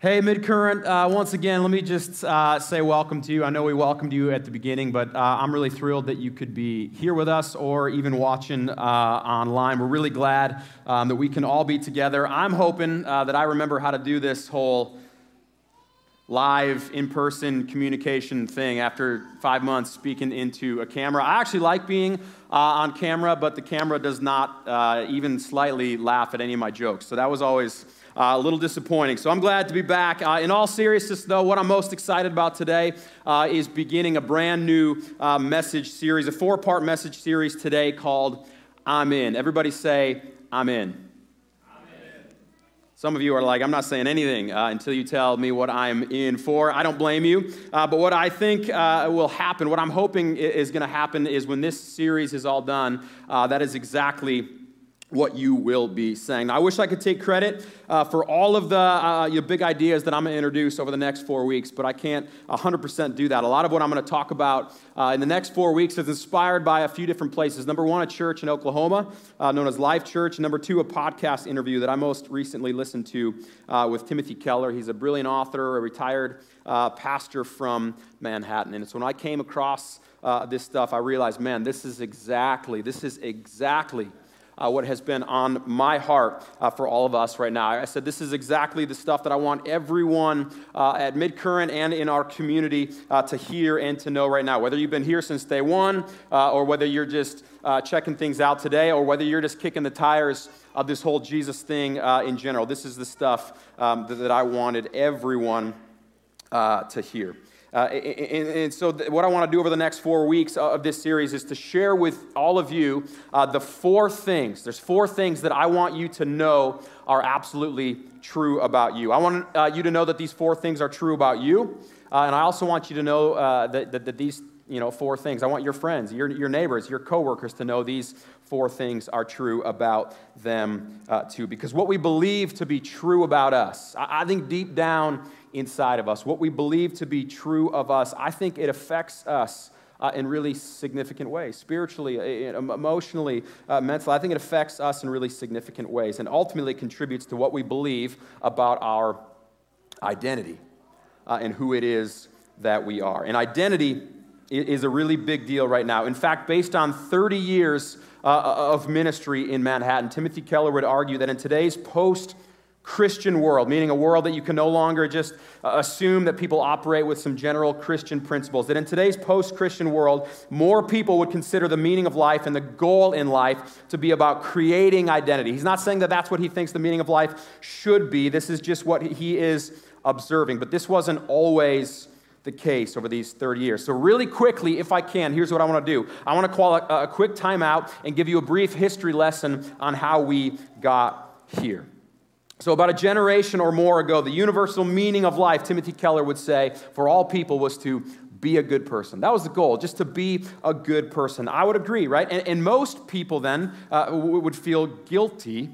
Hey, Midcurrent, uh, once again, let me just uh, say welcome to you. I know we welcomed you at the beginning, but uh, I'm really thrilled that you could be here with us or even watching uh, online. We're really glad um, that we can all be together. I'm hoping uh, that I remember how to do this whole live, in person communication thing after five months speaking into a camera. I actually like being uh, on camera, but the camera does not even slightly laugh at any of my jokes. So that was always uh, a little disappointing. So I'm glad to be back. Uh, in all seriousness, though, what I'm most excited about today uh, is beginning a brand new uh, message series, a four part message series today called I'm In. Everybody say, I'm in. Some of you are like, I'm not saying anything uh, until you tell me what I'm in for. I don't blame you. Uh, but what I think will happen, what I'm hoping is going to happen, is when this series is all done, that is exactly what you will be saying. Now, I wish I could take credit uh, for all of the uh, your big ideas that I'm going to introduce over the next four weeks, but I can't 100% do that. A lot of what I'm going to talk about uh, in the next four weeks is inspired by a few different places. Number one, a church in Oklahoma uh, known as Life Church. Number two, a podcast interview that I most recently listened to uh, with Timothy Keller. He's a brilliant author, a retired uh, pastor from Manhattan. And so when I came across this stuff, I realized, man, this is exactly, this is exactly uh, what has been on my heart uh, for all of us right now. I said, This is exactly the stuff that I want everyone uh, at Midcurrent and in our community uh, to hear and to know right now. Whether you've been here since day one, uh, or whether you're just uh, checking things out today, or whether you're just kicking the tires of this whole Jesus thing in general, this is the stuff um, that, that, I wanted everyone to hear. Uh, and, and, so, th- what I want to do over the next four weeks of this series is to share with all of you uh, the four things. There's four things that I want you to know are absolutely true about you. I want uh, you to know that these four things are true about you. Uh, and I also want you to know uh, that, that, that, these you know, four things. I want your friends, your, your neighbors, your coworkers to know these four things are true about them uh, too. Because what we believe to be true about us, I, I think deep down, inside of us, what we believe to be true of us, I think it affects us uh, in really significant ways spiritually, uh, emotionally, uh, mentally. I think it affects us in really significant ways and ultimately contributes to what we believe about our identity uh, and who it is that we are. And identity is a really big deal right now. In fact, based on 30 years uh, of ministry in Manhattan, Timothy Keller would argue that in today's post Christian world, meaning a world that you can no longer just uh, assume that people operate with some general Christian principles. That in today's post Christian world, more people would consider the meaning of life and the goal in life to be about creating identity. He's not saying that that's what he thinks the meaning of life should be. This is just what he is observing. But this wasn't always the case over these 30 years. So, really quickly, if I can, here's what I want to do I want to call a, a quick timeout and give you a brief history lesson on how we got here. So, about a generation or more ago, the universal meaning of life, Timothy Keller would say, for all people was to be a good person. That was the goal, just to be a good person. I would agree, right? And, and most people then uh, would feel guilty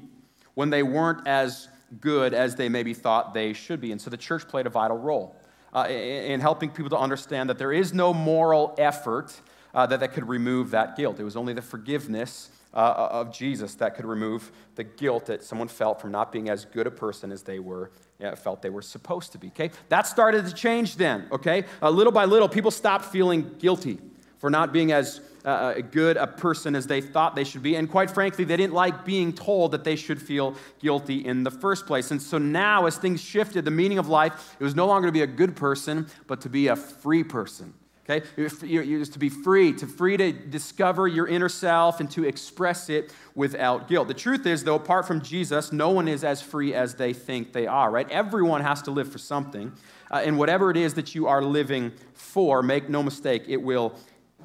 when they weren't as good as they maybe thought they should be. And so the church played a vital role uh, in, in helping people to understand that there is no moral effort uh, that, that could remove that guilt. It was only the forgiveness uh, of Jesus that could remove the guilt that someone felt from not being as good a person as they were felt they were supposed to be. Okay, that started to change then. Okay, uh, little by little, people stopped feeling guilty for not being as uh, uh, good a person as they thought they should be. And quite frankly, they didn't like being told that they should feel guilty in the first place. And so now, as things shifted, the meaning of life, it was no longer to be a good person, but to be a free person. Okay? You're, to be free, to free to discover your inner self and to express it without guilt. The truth is, though, apart from Jesus, no one is as free as they think they are, right? Everyone has to live for something. Uh, and whatever it is that you are living for, make no mistake, it will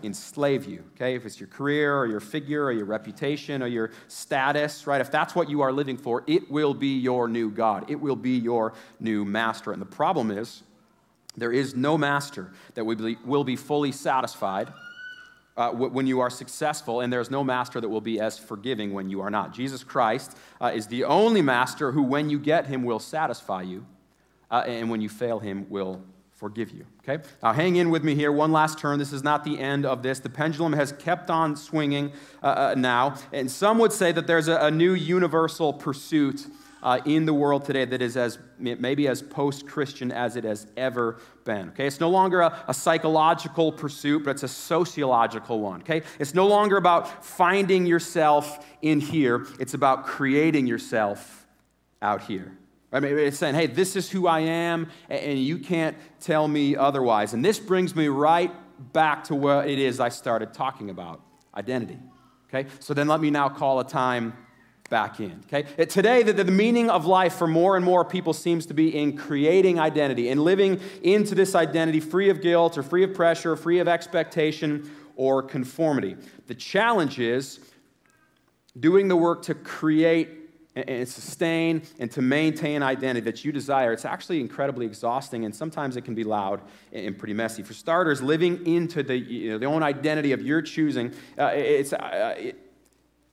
enslave you, okay? If it's your career or your figure or your reputation or your status, right? If that's what you are living for, it will be your new God. It will be your new master. And the problem is, there is no master that will be fully satisfied uh, when you are successful, and there's no master that will be as forgiving when you are not. Jesus Christ uh, is the only master who, when you get him, will satisfy you, uh, and when you fail him, will forgive you. Okay? Now, hang in with me here. One last turn. This is not the end of this. The pendulum has kept on swinging uh, uh, now, and some would say that there's a, a new universal pursuit uh, in the world today that is as maybe as post-Christian as it has ever been. Okay, it's no longer a, a psychological pursuit, but it's a sociological one. Okay, it's no longer about finding yourself in here; it's about creating yourself out here. I mean, it's saying, hey, this is who I am, and you can't tell me otherwise. And this brings me right back to what it is I started talking about identity. Okay? So then let me now call a time back in. Okay? Today, the, the meaning of life for more and more people seems to be in creating identity and living into this identity free of guilt or free of pressure, or free of expectation or conformity. The challenge is doing the work to create and sustain and to maintain identity that you desire, it's actually incredibly exhausting and sometimes it can be loud and pretty messy. For starters, living into the, you know, the own identity of your choosing, uh, it's, uh, it,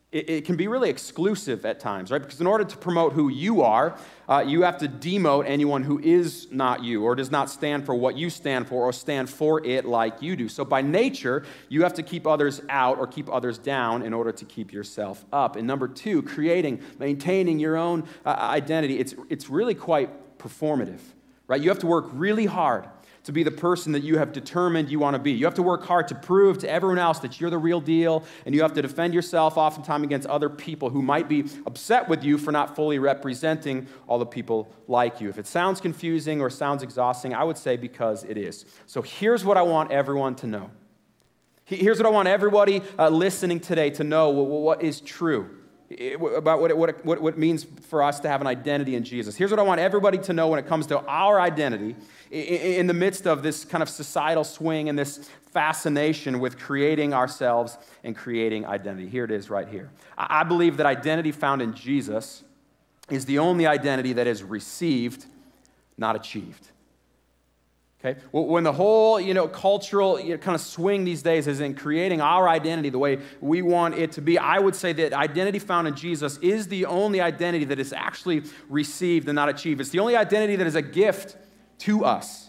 it, it, can be really exclusive at times, right? Because in order to promote who you are, uh, you have to demote anyone who is not you or does not stand for what you stand for or stand for it like you do. So by nature, you have to keep others out or keep others down in order to keep yourself up. And number two, creating, maintaining your own uh, identity, it's, it's really quite performative, right? You have to work really hard to be the person that you have determined you want to be. You have to work hard to prove to everyone else that you're the real deal, and you have to defend yourself oftentimes against other people who might be upset with you for not fully representing all the people like you. If it sounds confusing or sounds exhausting, I would say because it is. So here's what I want everyone to know. Here's what I want everybody uh, listening today to know what is true about what it, what, it, what it means for us to have an identity in Jesus. Here's what I want everybody to know when it comes to our identity in the midst of this kind of societal swing and this fascination with creating ourselves and creating identity. Here it is right here. I believe that identity found in Jesus is the only identity that is received, not achieved. Okay? When the whole, you know, cultural you know, kind of swing these days is in creating our identity the way we want it to be, I would say that identity found in Jesus is the only identity that is actually received and not achieved. It's the only identity that is a gift to us.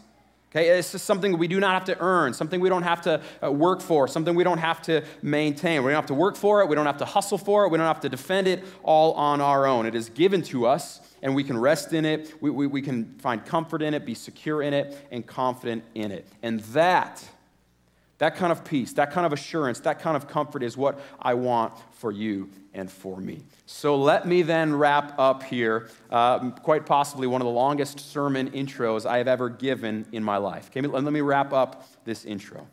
Okay, it's just something we do not have to earn, something we don't have to uh, work for, something we don't have to maintain. We don't have to work for it, we don't have to hustle for it, we don't have to defend it all on our own. It is given to us, and we can rest in it, we, we, we can find comfort in it, be secure in it, and confident in it. And that, that kind of peace, that kind of assurance, that kind of comfort is what I want for you and for me. So let me then wrap up here, uh, quite possibly one of the longest sermon intros I have ever given in my life. Okay, let me wrap up this intro.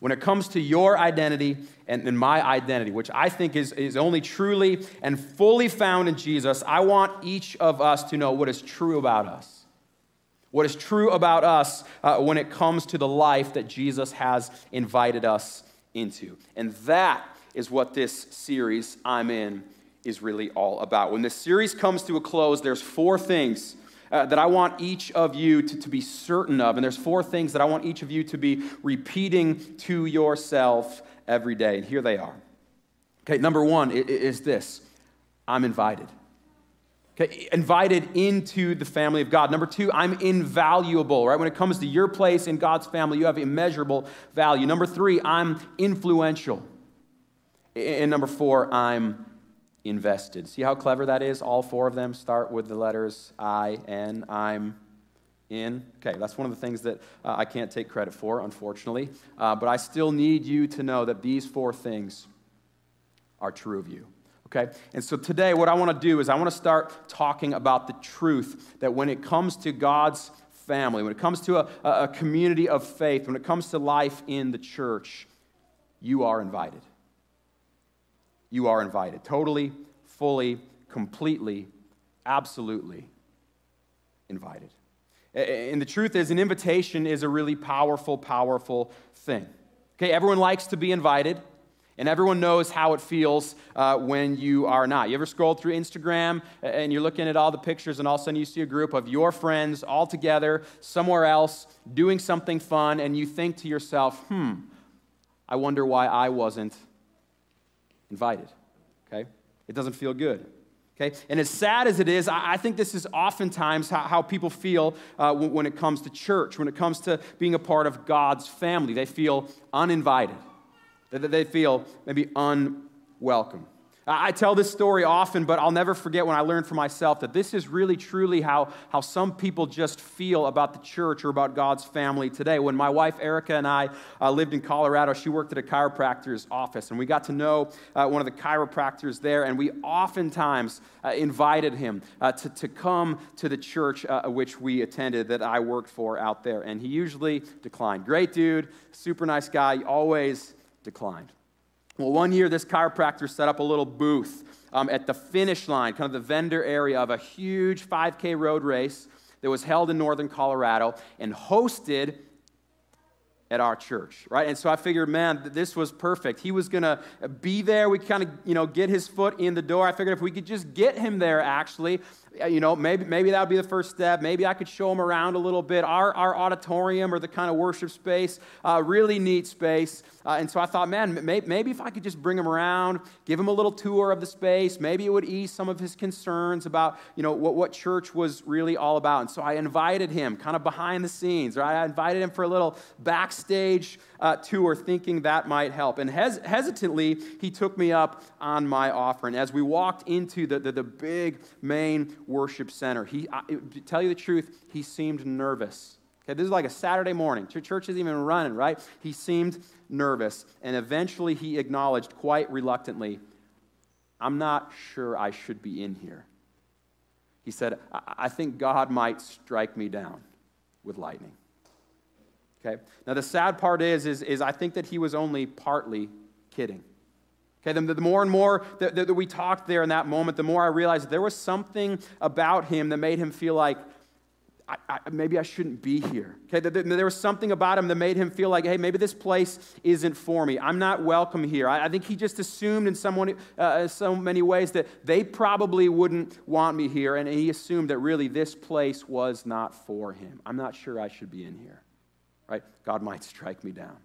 When it comes to your identity and, and my identity, which I think is, is only truly and fully found in Jesus, I want each of us to know what is true about us. What is true about us uh, when it comes to the life that Jesus has invited us into. And that is what this series I'm in is really all about. When this series comes to a close, there's four things uh, that I want each of you to, to be certain of. And there's four things that I want each of you to be repeating to yourself every day. And here they are. Okay, number one is this I'm invited. Okay, invited into the family of God. Number two, I'm invaluable, right? When it comes to your place in God's family, you have immeasurable value. Number three, I'm influential. And number four, I'm invested. See how clever that is? All four of them start with the letters I, N, I'm in. Okay, that's one of the things that uh, I can't take credit for, unfortunately. Uh, but I still need you to know that these four things are true of you. Okay? And so today, what I want to do is I want to start talking about the truth that when it comes to God's family, when it comes to a, a community of faith, when it comes to life in the church, you are invited you are invited. Totally, fully, completely, absolutely invited. And the truth is, an invitation is a really powerful, powerful thing. Okay, everyone likes to be invited, and everyone knows how it feels uh, when you are not. You ever scroll through Instagram and you're looking at all the pictures, and all of a sudden you see a group of your friends all together somewhere else doing something fun, and you think to yourself, hmm, I wonder why I wasn't invited. Okay? It doesn't feel good. Okay? And as sad as it is, I, think this is oftentimes how, people feel uh, when it comes to church, when it comes to being a part of God's family. They feel uninvited, they, they feel maybe unwelcome. I tell this story often, but I'll never forget when I learned for myself that this is really truly how, how some people just feel about the church or about God's family today. When my wife Erica and I uh, lived in Colorado, she worked at a chiropractor's office, and we got to know uh, one of the chiropractors there, and we oftentimes uh, invited him uh, to, to come to the church uh, which we attended that I worked for out there, and he usually declined. Great dude, super nice guy, always declined. Well, one year, this chiropractor set up a little booth um, at the finish line, kind of the vendor area of a huge 5K road race that was held in northern Colorado and hosted at our church, right? And so I figured, man, this was perfect. He was going to be there. We kind of, you know, get his foot in the door. I figured if we could just get him there, actually, you know, maybe, maybe that would be the first step. Maybe I could show him around a little bit. Our, our auditorium or the kind of worship space, uh, really neat space. Uh, and so I thought, man, maybe, maybe if I could just bring him around, give him a little tour of the space, maybe it would ease some of his concerns about, you know, what, what church was really all about. And so I invited him kind of behind the scenes, right? I invited him for a little backstage uh, tour thinking that might help. And hes- hesitantly, he took me up on my offer. And as we walked into the, the, the big main worship center, he, I, to tell you the truth, he seemed nervous. Okay, this is like a Saturday morning. Church isn't even running, right? He seemed nervous. And eventually he acknowledged quite reluctantly, I'm not sure I should be in here. He said, I, I think God might strike me down with lightning. Okay? Now, the sad part is, is, is I think that he was only partly kidding. Okay, the, the more and more that, that, we talked there in that moment, the more I realized there was something about him that made him feel like, I, I, maybe I shouldn't be here. Okay, there, was something about him that made him feel like, hey, maybe this place isn't for me. I'm not welcome here. I, I think he just assumed in someone, uh, so many ways that they probably wouldn't want me here, and he assumed that really this place was not for him. I'm not sure I should be in here right? God might strike me down.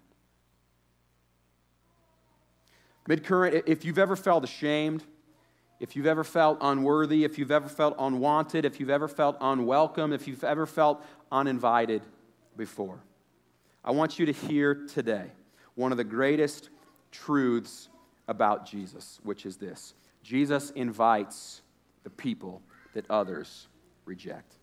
Midcurrent, if you've ever felt ashamed, if you've ever felt unworthy, if you've ever felt unwanted, if you've ever felt unwelcome, if you've ever felt uninvited before, I want you to hear today one of the greatest truths about Jesus, which is this Jesus invites the people that others reject.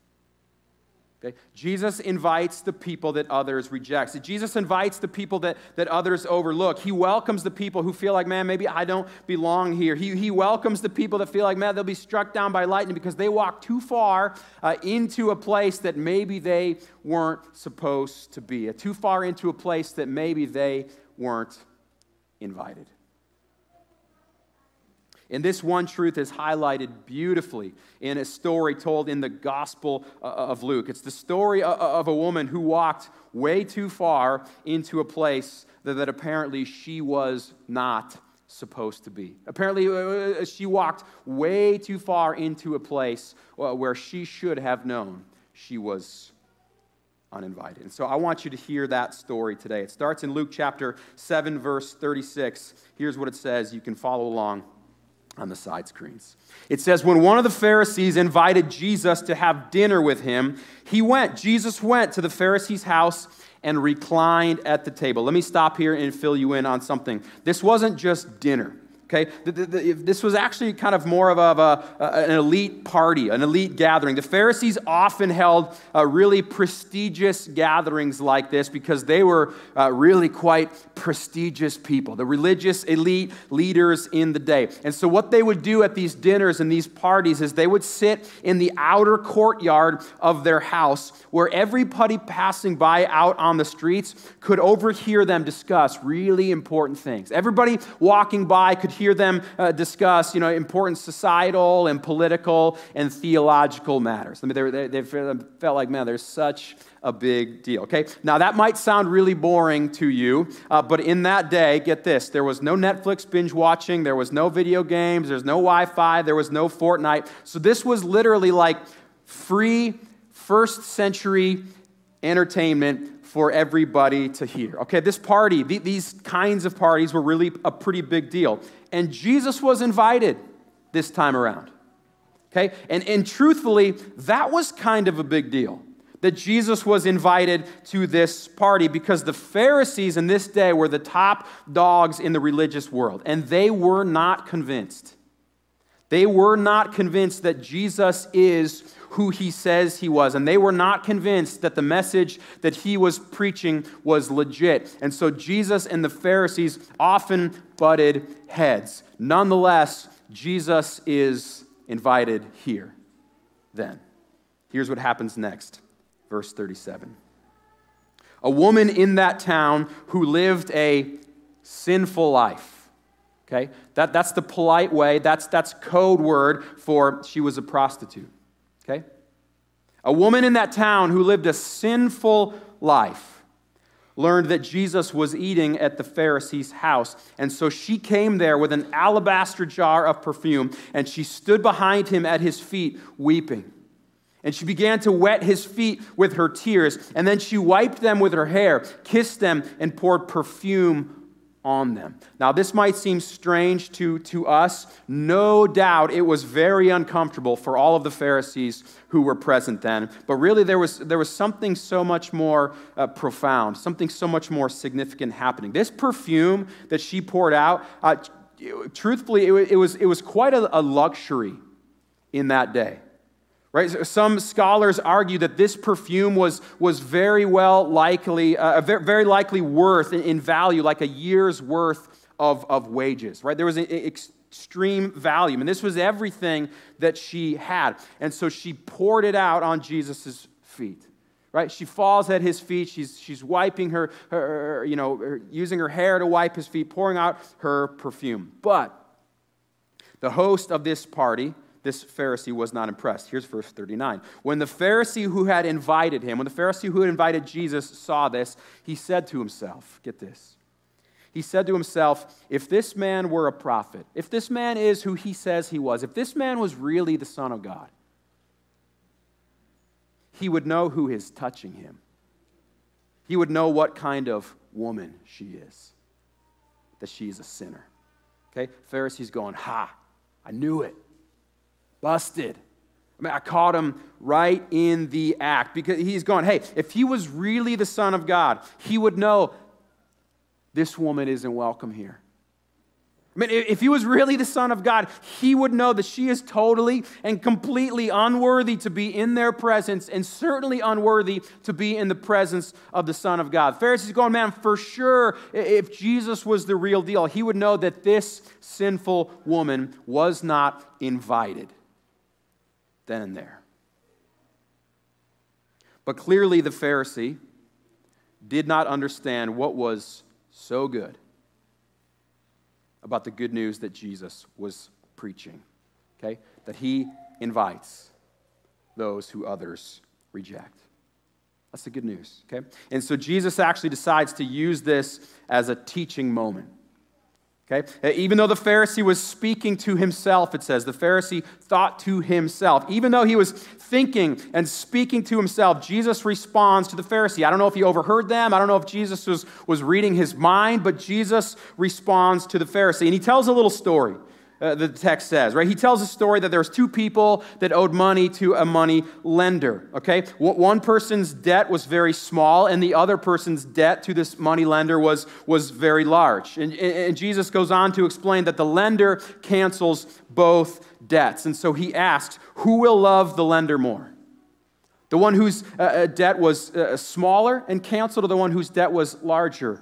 Okay? Jesus invites the people that others reject. Jesus invites the people that, that others overlook. He welcomes the people who feel like, man, maybe I don't belong here. He, he welcomes the people that feel like, man, they'll be struck down by lightning because they walk too far uh, into a place that maybe they weren't supposed to be, uh, too far into a place that maybe they weren't invited. And this one truth is highlighted beautifully in a story told in the Gospel uh, of Luke. It's the story of a woman who walked way too far into a place that, apparently she was not supposed to be. Apparently, uh, uh, she walked way too far into a place where she should have known she was uninvited. And so I want you to hear that story today. It starts in Luke chapter 7, verse 36. Here's what it says. You can follow along on the side screens. It says, When one of the Pharisees invited Jesus to have dinner with him, he went. Jesus went to the Pharisee's house and reclined at the table. Let me stop here and fill you in on something. This wasn't just dinner. Okay, this was actually kind of more of a, an elite party, an elite gathering. The Pharisees often held uh, really prestigious gatherings like this because they were uh, really quite prestigious people, the religious elite leaders in the day. And so, what they would do at these dinners and these parties is they would sit in the outer courtyard of their house where everybody passing by out on the streets could overhear them discuss really important things. Everybody walking by could hear hear them uh, discuss, you know, important societal and political and theological matters. I mean, they, they, they felt like, man, there's such a big deal. Okay, now that might sound really boring to you, uh, but in that day, get this: there was no Netflix binge watching, there was no video games, there's no Wi-Fi, there was no Fortnite. So this was literally like free first century entertainment for everybody to hear. Okay, this party, th- these kinds of parties were really a pretty big deal. And Jesus was invited this time around. Okay, and, and truthfully, that was kind of a big deal that Jesus was invited to this party because the Pharisees in this day were the top dogs in the religious world, and they were not convinced They were not convinced that Jesus is who he says he was, and they were not convinced that the message that he was preaching was legit. And so Jesus and the Pharisees often butted heads. Nonetheless, Jesus is invited here. Then, here's what happens next. Verse 37. A woman in that town who lived a sinful life. Okay? That, that's the polite way, that's, that's code word for she was a prostitute. Okay? A woman in that town who lived a sinful life learned that Jesus was eating at the Pharisee's house. And so she came there with an alabaster jar of perfume, and she stood behind him at his feet, weeping. And she began to wet his feet with her tears, and then she wiped them with her hair, kissed them, and poured perfume on them. Now, this might seem strange to, to us. No doubt it was very uncomfortable for all of the Pharisees who were present then. But really, there was, there was something so much more uh, profound, something so much more significant happening. This perfume that she poured out, uh, truthfully, it, it, was, it was quite a, a luxury in that day. Right? Some scholars argue that this perfume was, was very well likely, uh, very likely worth in value, like a year's worth of, of wages. Right? There was an extreme value. And this was everything that she had. And so she poured it out on Jesus' feet. Right? She falls at his feet. She's, she's wiping her, her, you know, using her hair to wipe his feet, pouring out her perfume. But the host of this party, this Pharisee was not impressed. Here's verse 39. When the Pharisee who had invited him, when the Pharisee who had invited Jesus saw this, he said to himself, Get this. He said to himself, If this man were a prophet, if this man is who he says he was, if this man was really the Son of God, he would know who is touching him. He would know what kind of woman she is, that she is a sinner. Okay? Pharisee's going, Ha, I knew it. Busted. I mean, I caught him right in the act because he's going, hey, if he was really the Son of God, he would know this woman isn't welcome here. I mean, if he was really the Son of God, he would know that she is totally and completely unworthy to be in their presence and certainly unworthy to be in the presence of the Son of God. Pharisees going, man, for sure, if Jesus was the real deal, he would know that this sinful woman was not invited then and there. But clearly, the Pharisee did not understand what was so good about the good news that Jesus was preaching. Okay? That he invites those who others reject. That's the good news, okay? And so Jesus actually decides to use this as a teaching moment. Okay? Uh, even though the Pharisee was speaking to himself, it says, the Pharisee thought to himself. Even though he was thinking and speaking to himself, Jesus responds to the Pharisee. I don't know if he overheard them. I don't know if Jesus was, was reading his mind, but Jesus responds to the Pharisee. And he tells a little story uh, the text says, right? He tells a story that there was two people that owed money to a money lender, okay? One person's debt was very small, and the other person's debt to this money lender was, was very large. And, and Jesus goes on to explain that the lender cancels both debts. And so he asks, who will love the lender more? The one whose uh, uh debt was uh, smaller and canceled, or the one whose debt was larger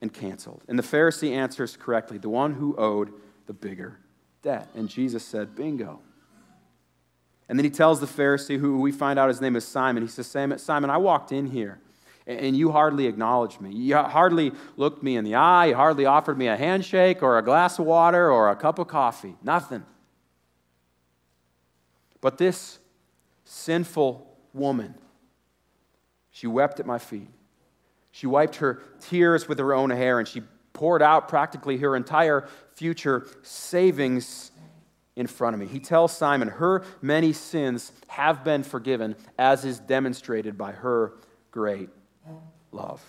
and canceled? And the Pharisee answers correctly the one who owed the bigger debt. And Jesus said, Bingo. And then he tells the Pharisee, who we find out his name is Simon, he says, Simon, I walked in here and you hardly acknowledged me. You hardly looked me in the eye. You hardly offered me a handshake or a glass of water or a cup of coffee. Nothing. But this sinful woman, she wept at my feet. She wiped her tears with her own hair and she poured out practically her entire future savings in front of me. He tells Simon, Her many sins have been forgiven, as is demonstrated by her great love.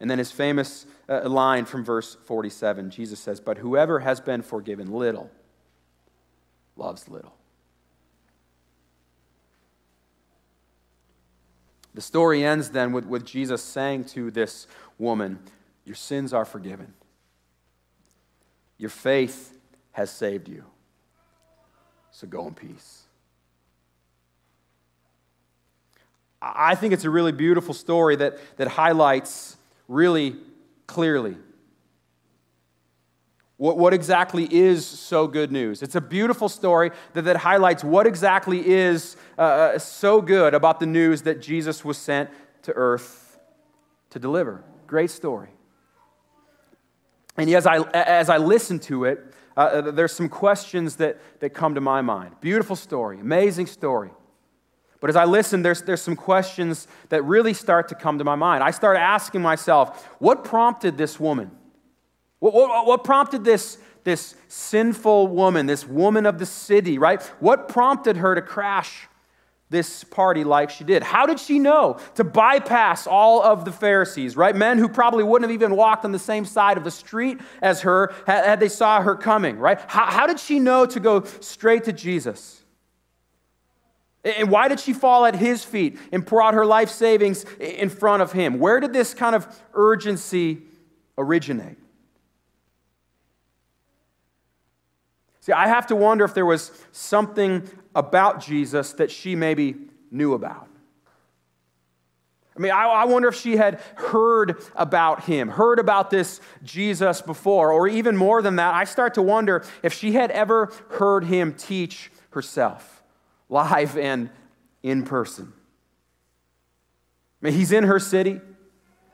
And then his famous uh, line from verse 47 Jesus says, But whoever has been forgiven little loves little. The story ends then with, with Jesus saying to this woman, Your sins are forgiven. Your faith has saved you. so go in peace. I think it's a really beautiful story that, that highlights really clearly what, what exactly is so good news. It's a beautiful story that, that highlights what exactly is uh, uh so good about the news that Jesus was sent to earth to deliver. Great story. And as I, as I listen to it, uh, uh, there's some questions that, that come to my mind. Beautiful story, amazing story. But as I listen, there's, there's some questions that really start to come to my mind. I start asking myself, what prompted this woman? What, what, what prompted this, this sinful woman, this woman of the city, right? What prompted her to crash this party like she did? How did she know to bypass all of the Pharisees, right? Men who probably wouldn't have even walked on the same side of the street as her had they saw her coming, right? How, how did she know to go straight to Jesus? And why did she fall at his feet and pour out her life savings in front of him? Where did this kind of urgency originate? See, I have to wonder if there was something about Jesus that she maybe knew about. I mean, I, I, wonder if she had heard about him, heard about this Jesus before, or even more than that, I start to wonder if she had ever heard him teach herself, live and in person. I mean, he's in her city.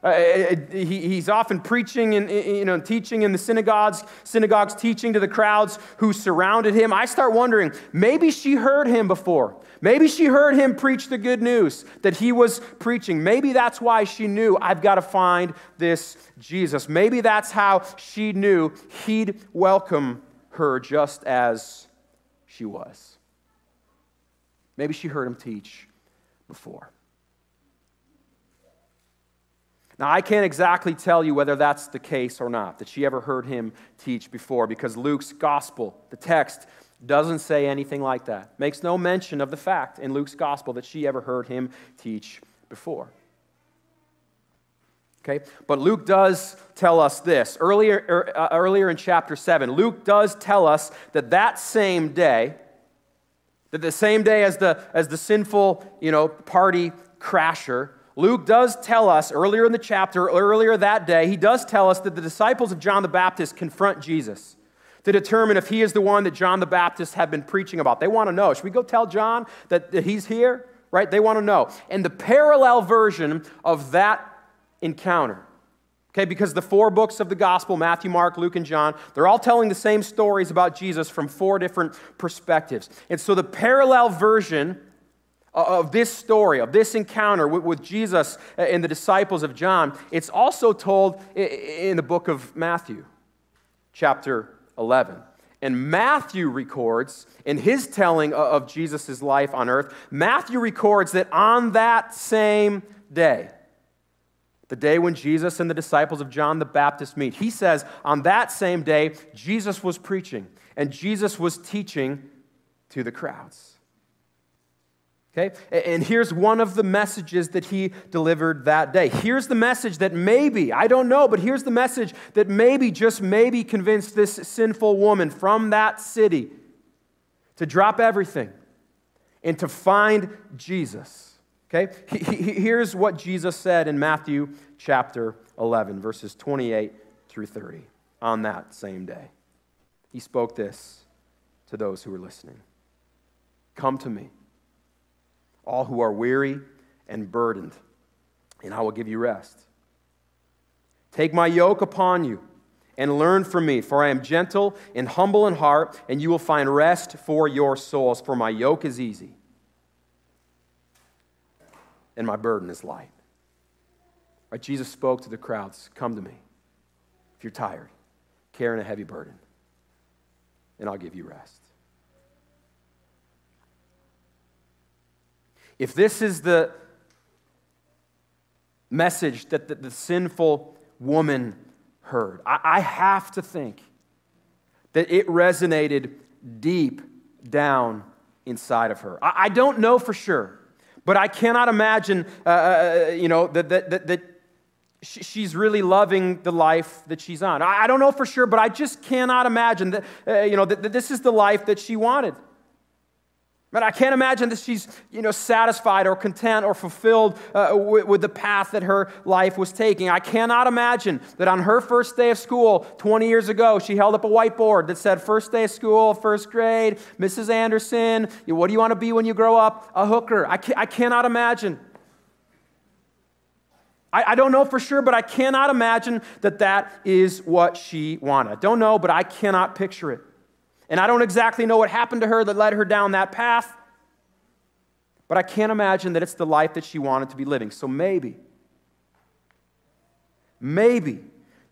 Uh, uh, uh, he, he's often preaching and you know, teaching in the synagogues, synagogues teaching to the crowds who surrounded him. I start wondering, maybe she heard him before. Maybe she heard him preach the good news that he was preaching. Maybe that's why she knew, I've got to find this Jesus. Maybe that's how she knew he'd welcome her just as she was. Maybe she heard him teach before. Now, I can't exactly tell you whether that's the case or not, that she ever heard him teach before, because Luke's gospel, the text, doesn't say anything like that. Makes no mention of the fact in Luke's gospel that she ever heard him teach before. Okay? But Luke does tell us this. Earlier, er, uh, earlier in chapter 7, Luke does tell us that that same day, that the same day as the, as the sinful, you know, party crasher, Luke does tell us earlier in the chapter, earlier that day, he does tell us that the disciples of John the Baptist confront Jesus to determine if he is the one that John the Baptist had been preaching about. They want to know. Should we go tell John that, that he's here? Right? They want to know. And the parallel version of that encounter, okay, because the four books of the gospel Matthew, Mark, Luke, and John they're all telling the same stories about Jesus from four different perspectives. And so the parallel version Uh, of this story, of this encounter with, Jesus uh, and the disciples of John, it's also told in the book of Matthew, chapter 11. And Matthew records, in his telling of Jesus' life on earth, Matthew records that on that same day, the day when Jesus and the disciples of John the Baptist meet, he says, on that same day, Jesus was preaching and Jesus was teaching to the crowds. Okay? And here's one of the messages that he delivered that day. Here's the message that maybe, I don't know, but here's the message that maybe, just maybe, convinced this sinful woman from that city to drop everything and to find Jesus. Okay? Here's what Jesus said in Matthew chapter 11, verses 28 through 30, on that same day. He spoke this to those who were listening Come to me all who are weary and burdened, and I will give you rest. Take my yoke upon you and learn from me, for I am gentle and humble in heart, and you will find rest for your souls, for my yoke is easy and my burden is light. Right, Jesus spoke to the crowds Come to me if you're tired, carrying a heavy burden, and I'll give you rest. If this is the message that the, the sinful woman heard, I, I have to think that it resonated deep down inside of her. I, I don't know for sure, but I cannot imagine, uh, uh, uh you know, that, that, that, that she's really loving the life that she's on. I don't know for sure, but I just cannot imagine that, uh, you know, that, that this is the life that she wanted. But I can't imagine that she's, you know, satisfied or content or fulfilled uh, with, with, the path that her life was taking. I cannot imagine that on her first day of school 20 years ago, she held up a whiteboard that said, First day of school, first grade, Mrs. Anderson, what do you want to be when you grow up? A hooker. I, I cannot imagine. I, I don't know for sure, but I cannot imagine that that is what she wanted. Don't know, but I cannot picture it. And I don't exactly know what happened to her that led her down that path, but I can't imagine that it's the life that she wanted to be living. So maybe, maybe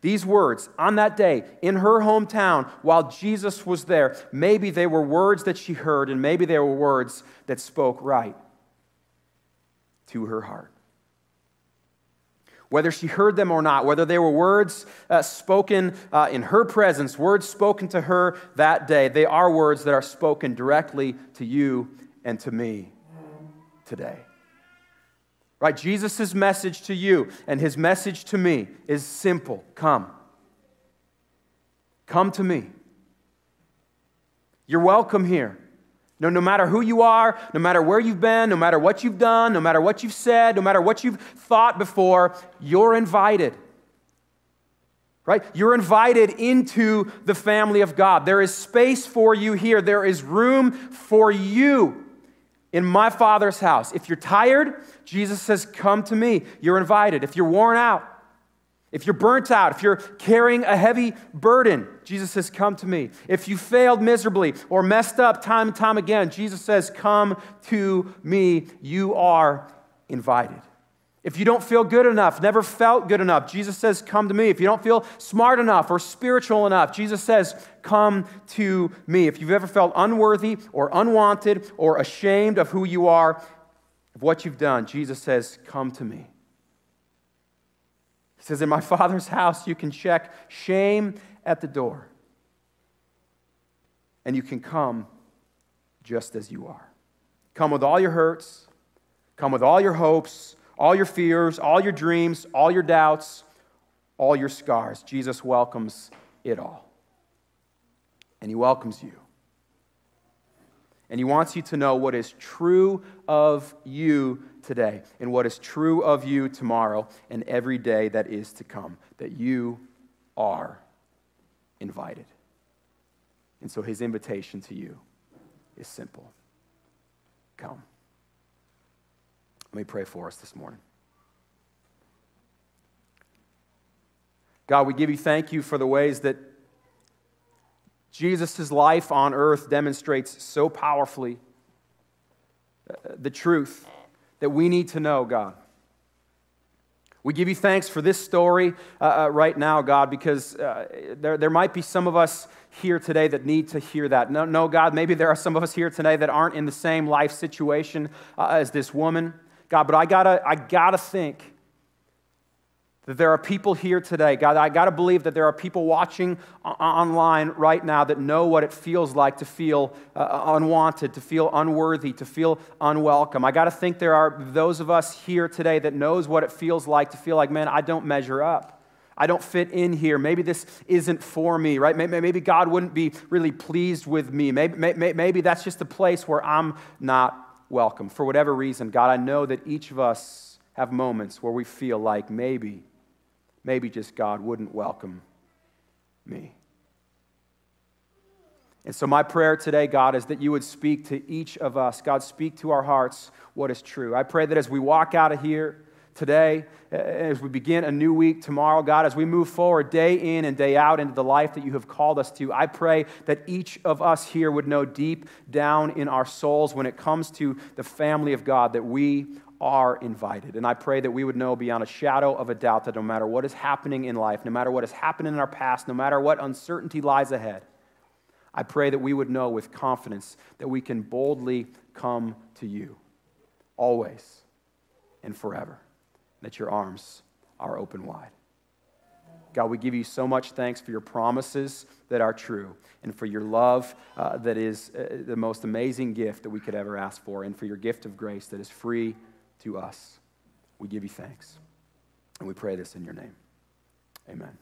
these words on that day in her hometown while Jesus was there, maybe they were words that she heard, and maybe they were words that spoke right to her heart whether she heard them or not, whether they were words uh, spoken uh, in her presence, words spoken to her that day, they are words that are spoken directly to you and to me today. Right? Jesus' message to you and his message to me is simple come. Come to me. You're welcome here. No, no matter who you are, no matter where you've been, no matter what you've done, no matter what you've said, no matter what you've thought before, you're invited. Right? You're invited into the family of God. There is space for you here. There is room for you in my Father's house. If you're tired, Jesus says, Come to me. You're invited. If you're worn out, if you're burnt out, if you're carrying a heavy burden, Jesus says, Come to me. If you failed miserably or messed up time and time again, Jesus says, Come to me. You are invited. If you don't feel good enough, never felt good enough, Jesus says, Come to me. If you don't feel smart enough or spiritual enough, Jesus says, Come to me. If you've ever felt unworthy or unwanted or ashamed of who you are, of what you've done, Jesus says, Come to me. He says, In my Father's house, you can check shame at the door, and you can come just as you are. Come with all your hurts, come with all your hopes, all your fears, all your dreams, all your doubts, all your scars. Jesus welcomes it all. And He welcomes you. And He wants you to know what is true of you today and what is true of you tomorrow and every day that is to come, that you are invited. And so his invitation to you is simple come. Let me pray for us this morning. God, we give you thank you for the ways that Jesus' life on earth demonstrates so powerfully uh, the truth that we need to know, God. We give you thanks for this story uh, uh, right now, God, because uh, there, there might be some of us here today that need to hear that. No, no, God, maybe there are some of us here today that aren't in the same life situation uh, as this woman. God, but I gotta, I gotta think that there are people here today, God, I got to believe that there are people watching online right now that know what it feels like to feel uh, unwanted, to feel unworthy, to feel unwelcome. I got to think there are those of us here today that knows what it feels like to feel like, man, I don't measure up. I don't fit in here. Maybe this isn't for me, right? Maybe God wouldn't be really pleased with me. Maybe, maybe that's just a place where I'm not welcome. For whatever reason, God, I know that each of us have moments where we feel like maybe maybe just God wouldn't welcome me. And so, my prayer today, God, is that you would speak to each of us. God, speak to our hearts what is true. I pray that as we walk out of here today, as we begin a new week tomorrow, God, as we move forward day in and day out into the life that you have called us to, I pray that each of us here would know deep down in our souls when it comes to the family of God that we are invited. And I pray that we would know beyond a shadow of a doubt that no matter what is happening in life, no matter what has happened in our past, no matter what uncertainty lies ahead, I pray that we would know with confidence that we can boldly come to you always and forever, that your arms are open wide. God, we give you so much thanks for your promises that are true and for your love uh, that is uh, the most amazing gift that we could ever ask for, and for your gift of grace that is free to us. We give you thanks. And we pray this in your name. Amen.